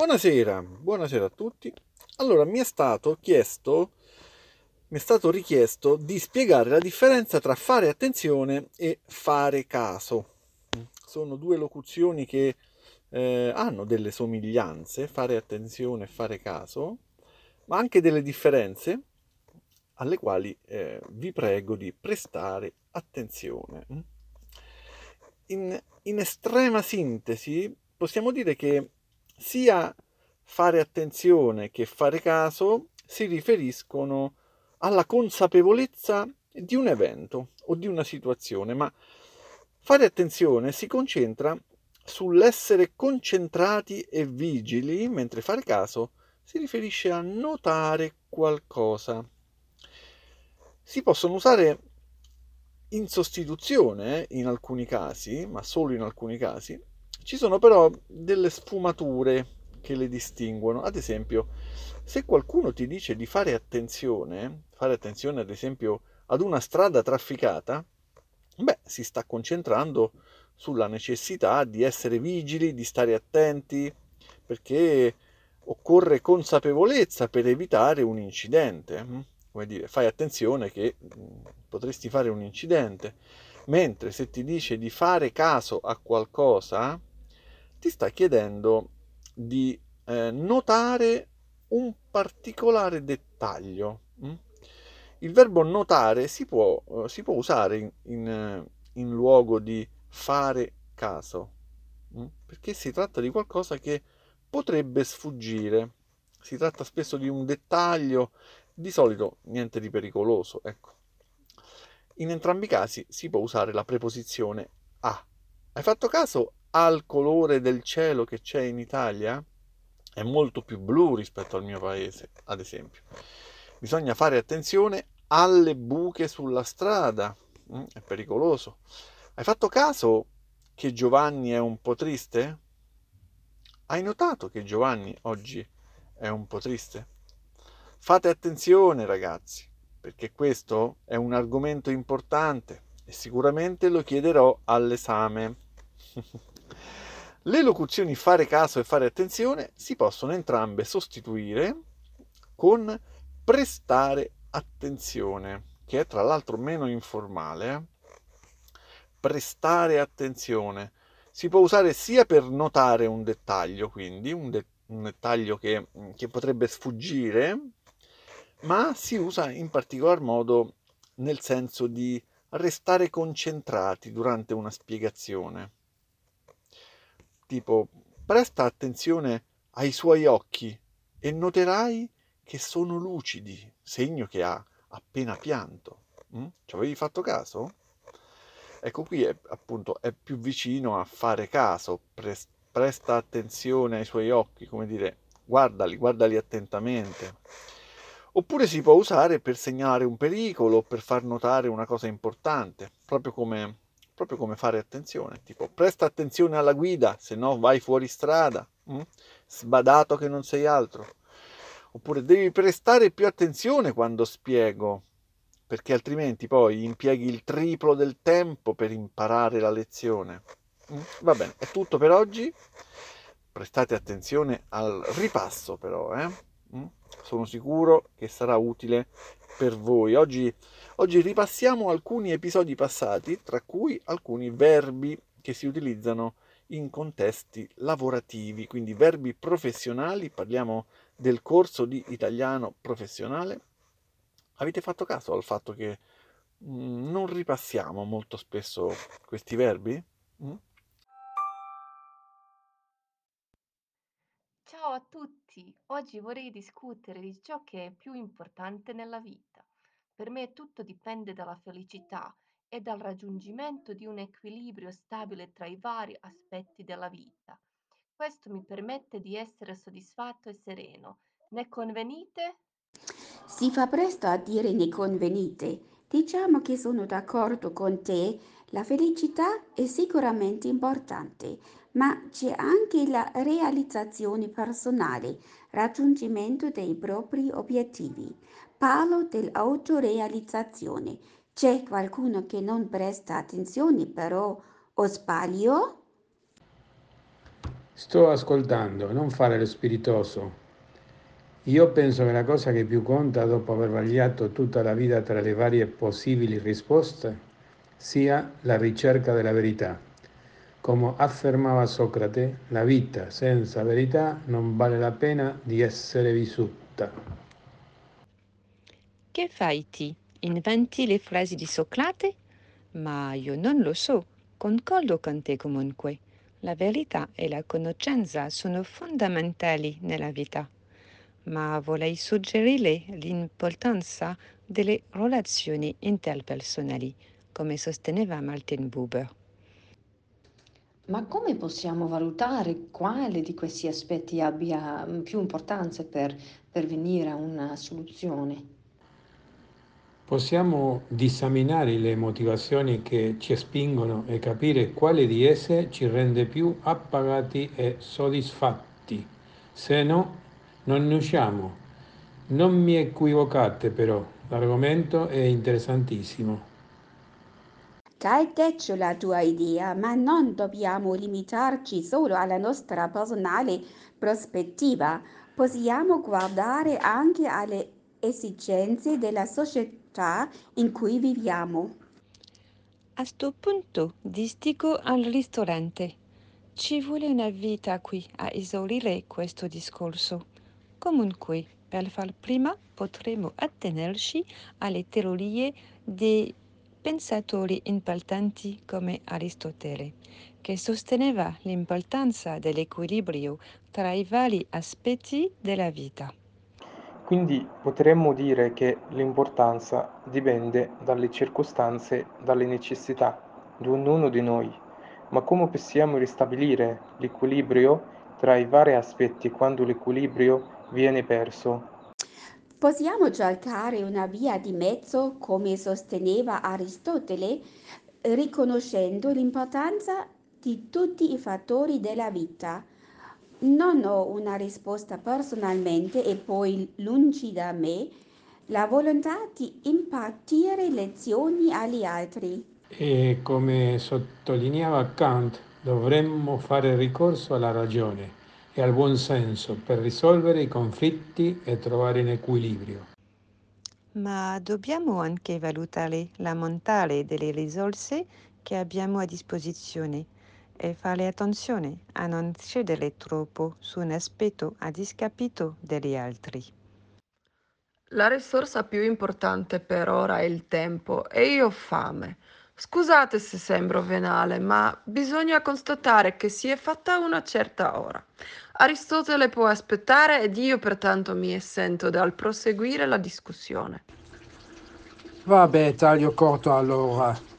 Buonasera, buonasera a tutti. Allora, mi è stato chiesto, mi è stato richiesto di spiegare la differenza tra fare attenzione e fare caso. Sono due locuzioni che eh, hanno delle somiglianze, fare attenzione e fare caso, ma anche delle differenze alle quali eh, vi prego di prestare attenzione. In, in estrema sintesi, possiamo dire che sia fare attenzione che fare caso si riferiscono alla consapevolezza di un evento o di una situazione, ma fare attenzione si concentra sull'essere concentrati e vigili, mentre fare caso si riferisce a notare qualcosa. Si possono usare in sostituzione in alcuni casi, ma solo in alcuni casi, ci sono però delle sfumature che le distinguono. Ad esempio, se qualcuno ti dice di fare attenzione, fare attenzione ad esempio ad una strada trafficata, beh, si sta concentrando sulla necessità di essere vigili, di stare attenti, perché occorre consapevolezza per evitare un incidente. Mm? Come dire, fai attenzione che mm, potresti fare un incidente. Mentre se ti dice di fare caso a qualcosa, ti sta chiedendo di eh, notare un particolare dettaglio. Mm? Il verbo notare si può, eh, si può usare in, in, eh, in, luogo di fare caso, mm? perché si tratta di qualcosa che potrebbe sfuggire. Si tratta spesso di un dettaglio, di solito niente di pericoloso. Ecco. In entrambi i casi si può usare la preposizione a. Hai fatto caso al colore del cielo che c'è in Italia è molto più blu rispetto al mio paese, ad esempio. Bisogna fare attenzione alle buche sulla strada, mm, è pericoloso. Hai fatto caso che Giovanni è un po' triste? Hai notato che Giovanni oggi è un po' triste? Fate attenzione ragazzi, perché questo è un argomento importante e sicuramente lo chiederò all'esame. Le locuzioni fare caso e fare attenzione si possono entrambe sostituire con prestare attenzione, che è tra l'altro meno informale. Eh? Prestare attenzione si può usare sia per notare un dettaglio, quindi un, de- un dettaglio che, che potrebbe sfuggire, ma si usa in particolar modo nel senso di restare concentrati durante una spiegazione tipo presta attenzione ai suoi occhi e noterai che sono lucidi, segno che ha appena pianto. Mm? Ci avevi fatto caso? Ecco qui è, appunto è più vicino a fare caso, pres- presta attenzione ai suoi occhi, come dire, guardali, guardali attentamente. Oppure si può usare per segnalare un pericolo, per far notare una cosa importante, proprio come proprio come fare attenzione, tipo presta attenzione alla guida, se no vai fuori strada, hm? sbadato che non sei altro. Oppure devi prestare più attenzione quando spiego, perché altrimenti poi impieghi il triplo del tempo per imparare la lezione. Hm? Va bene, è tutto per oggi. Prestate attenzione al ripasso però, eh? hm? sono sicuro che sarà utile per voi. Oggi Oggi ripassiamo alcuni episodi passati, tra cui alcuni verbi che si utilizzano in contesti lavorativi, quindi verbi professionali, parliamo del corso di italiano professionale. Avete fatto caso al fatto che mm, non ripassiamo molto spesso questi verbi? Mm? Ciao a tutti, oggi vorrei discutere di ciò che è più importante nella vita. Per me tutto dipende dalla felicità e dal raggiungimento di un equilibrio stabile tra i vari aspetti della vita. Questo mi permette di essere soddisfatto e sereno. Ne convenite? Si fa presto a dire ne convenite. Diciamo che sono d'accordo con te, la felicità è sicuramente importante, ma c'è anche la realizzazione personale, raggiungimento dei propri obiettivi. Parlo dell'autorealizzazione. C'è qualcuno che non presta attenzione però, o sbaglio? Sto ascoltando, non fare lo spiritoso. Io penso che la cosa che più conta dopo aver vagliato tutta la vita tra le varie possibili risposte sia la ricerca della verità. Come affermava Socrate, la vita senza verità non vale la pena di essere vissuta. Che fai ti? Inventi le frasi di Socrate? Ma io non lo so, concordo con te comunque. La verità e la conoscenza sono fondamentali nella vita, ma vorrei suggerire l'importanza delle relazioni interpersonali come sosteneva Martin Buber. Ma come possiamo valutare quale di questi aspetti abbia mm, più importanza per, venire a una soluzione? Possiamo diseminare le motivazioni che ci spingono e capire quale di esse ci rende più appagati e soddisfatti. Se no, non ne usciamo. Non mi equivocate però, l'argomento è interessantissimo. Calteccio la tua idea, ma non dobbiamo limitarci solo alla nostra personale prospettiva. Possiamo guardare anche alle esigenze della società in cui viviamo. A sto punto distico al ristorante. Ci vuole una vita qui a esaurire questo discorso. Comunque, per far prima potremo attenerci alle teorie dei pensatori importanti come Aristotele, che sosteneva l'importanza dell'equilibrio tra i vari aspetti della vita. Quindi potremmo dire che l'importanza dipende dalle circostanze, dalle necessità di ognuno di noi, ma come possiamo ristabilire l'equilibrio tra i vari aspetti quando l'equilibrio viene perso? Possiamo cercare una via di mezzo, come sosteneva Aristotele, riconoscendo l'importanza di tutti i fattori della vita. Non ho una risposta personalmente e poi lungi da me la volontà di impartire lezioni agli altri. E come sottolineava Kant, dovremmo fare ricorso alla ragione e al buon senso per risolvere i conflitti e trovare un equilibrio. Ma dobbiamo anche valutare l'ammontare delle risorse che abbiamo a disposizione e fare attenzione a non cedere troppo su un aspetto a discapito degli altri. La risorsa più importante per ora è il tempo e io ho fame. Scusate se sembro venale, ma bisogna constatare che si è fatta una certa ora. Aristotele può aspettare ed io pertanto mi essento dal proseguire la discussione. Vabbè, taglio corto allora.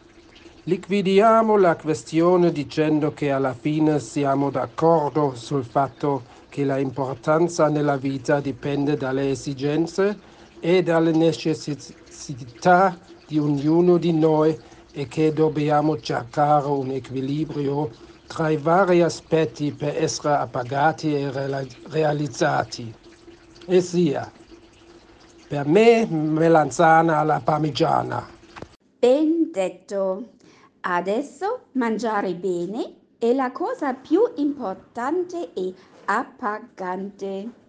Liquidiamo la questione dicendo che alla fine siamo d'accordo sul fatto che l'importanza nella vita dipende dalle esigenze e dalle necessità di ognuno di noi e che dobbiamo cercare un equilibrio tra i vari aspetti per essere appagati e realizzati. E sia, per me melanzana alla parmigiana. Ben detto. Adesso mangiare bene è la cosa più importante e appagante.